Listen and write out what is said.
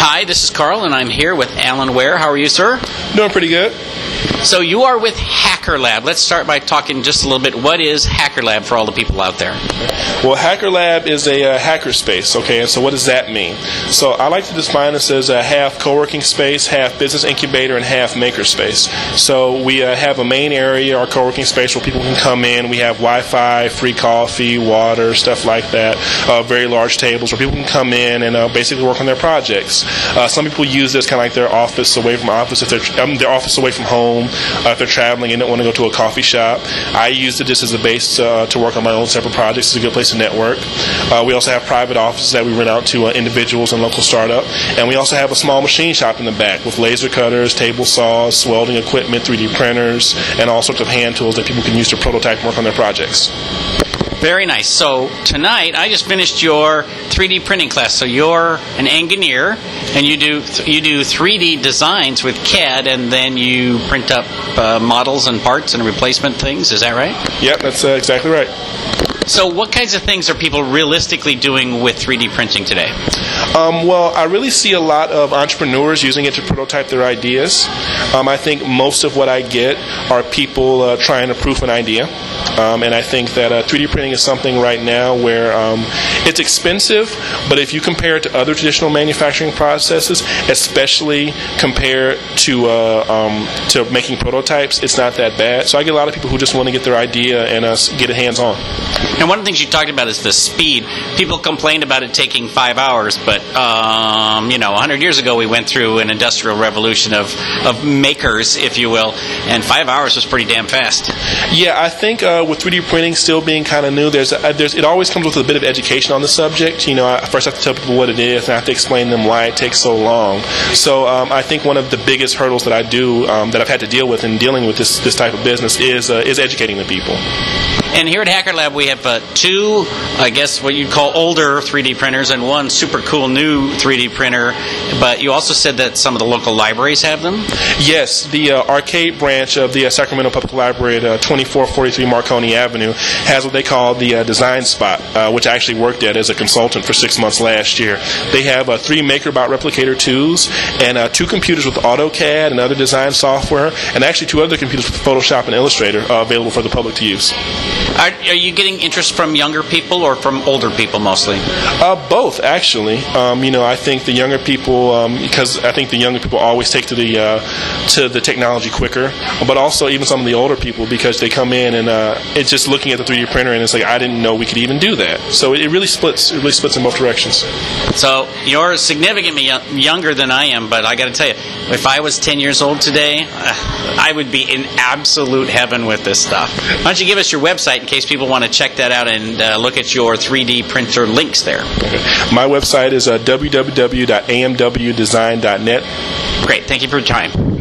Ha! Hi, this is Carl, and I'm here with Alan Ware. How are you, sir? Doing pretty good. So you are with Hacker Lab. Let's start by talking just a little bit. What is Hacker Lab for all the people out there? Well, Hacker Lab is a uh, hacker space, okay? And so what does that mean? So I like to define this as a half co-working space, half business incubator, and half maker space. So we uh, have a main area, our co-working space, where people can come in. We have Wi-Fi, free coffee, water, stuff like that. Uh, very large tables where people can come in and uh, basically work on their projects. Uh, some people use this kind of like their office away from office, if they're um, their office away from home, uh, if they're traveling and don't want to go to a coffee shop. I use it just as a base uh, to work on my own separate projects. It's a good place to network. Uh, we also have private offices that we rent out to uh, individuals and local startup, and we also have a small machine shop in the back with laser cutters, table saws, welding equipment, 3D printers, and all sorts of hand tools that people can use to prototype and work on their projects. Very nice. So tonight, I just finished your 3D printing class. So you're an engineer, and you do you do 3D designs with CAD, and then you print up uh, models and parts and replacement things. Is that right? Yep, that's uh, exactly right. So, what kinds of things are people realistically doing with 3D printing today? Um, well, I really see a lot of entrepreneurs using it to prototype their ideas. Um, I think most of what I get are people uh, trying to proof an idea. Um, and I think that uh, 3D printing is something right now where um, it's expensive, but if you compare it to other traditional manufacturing processes, especially compared to uh, um, to making prototypes, it's not that bad. So I get a lot of people who just want to get their idea and uh, get it hands on. And one of the things you talked about is the speed. People complained about it taking five hours, but um, you know, 100 years ago we went through an industrial revolution of, of makers, if you will, and five hours was pretty damn fast. Yeah, I think uh, with 3D printing still being kind of new, there's, a, there's it always comes with a bit of education on the subject. You know, I first have to tell people what it is, and I have to explain them why it takes so long. So um, I think one of the biggest hurdles that I do um, that I've had to deal with in dealing with this this type of business is uh, is educating the people. And here at Hacker Lab, we have uh, two, I guess, what you'd call older 3D printers and one super cool new 3D printer. But you also said that some of the local libraries have them? Yes, the uh, arcade branch of the uh, Sacramento Public Library at uh, 2443 Marconi Avenue has what they call the uh, Design Spot, uh, which I actually worked at as a consultant for six months last year. They have three MakerBot replicator 2s and two computers with AutoCAD and other design software, and actually two other computers with Photoshop and Illustrator available for the public to use. Are, are, you getting interest from younger people or from older people mostly? Uh, both, actually. Um, you know, I think the younger people, um, because I think the younger people always take to the uh, to the technology quicker, but also even some of the older people because they come in and uh, it's just looking at the 3D printer and it's like I didn't know we could even do that. So it, really splits. It really splits in both directions. So you're significantly younger than I am, but I got to tell you, if I was 10 years old today, uh, I would be in absolute heaven with this stuff. Why don't you give us your website? website in case people want to check that out and uh, look at your 3D printer links there. My website is uh, www.amwdesign.net. Great. Thank you for your time.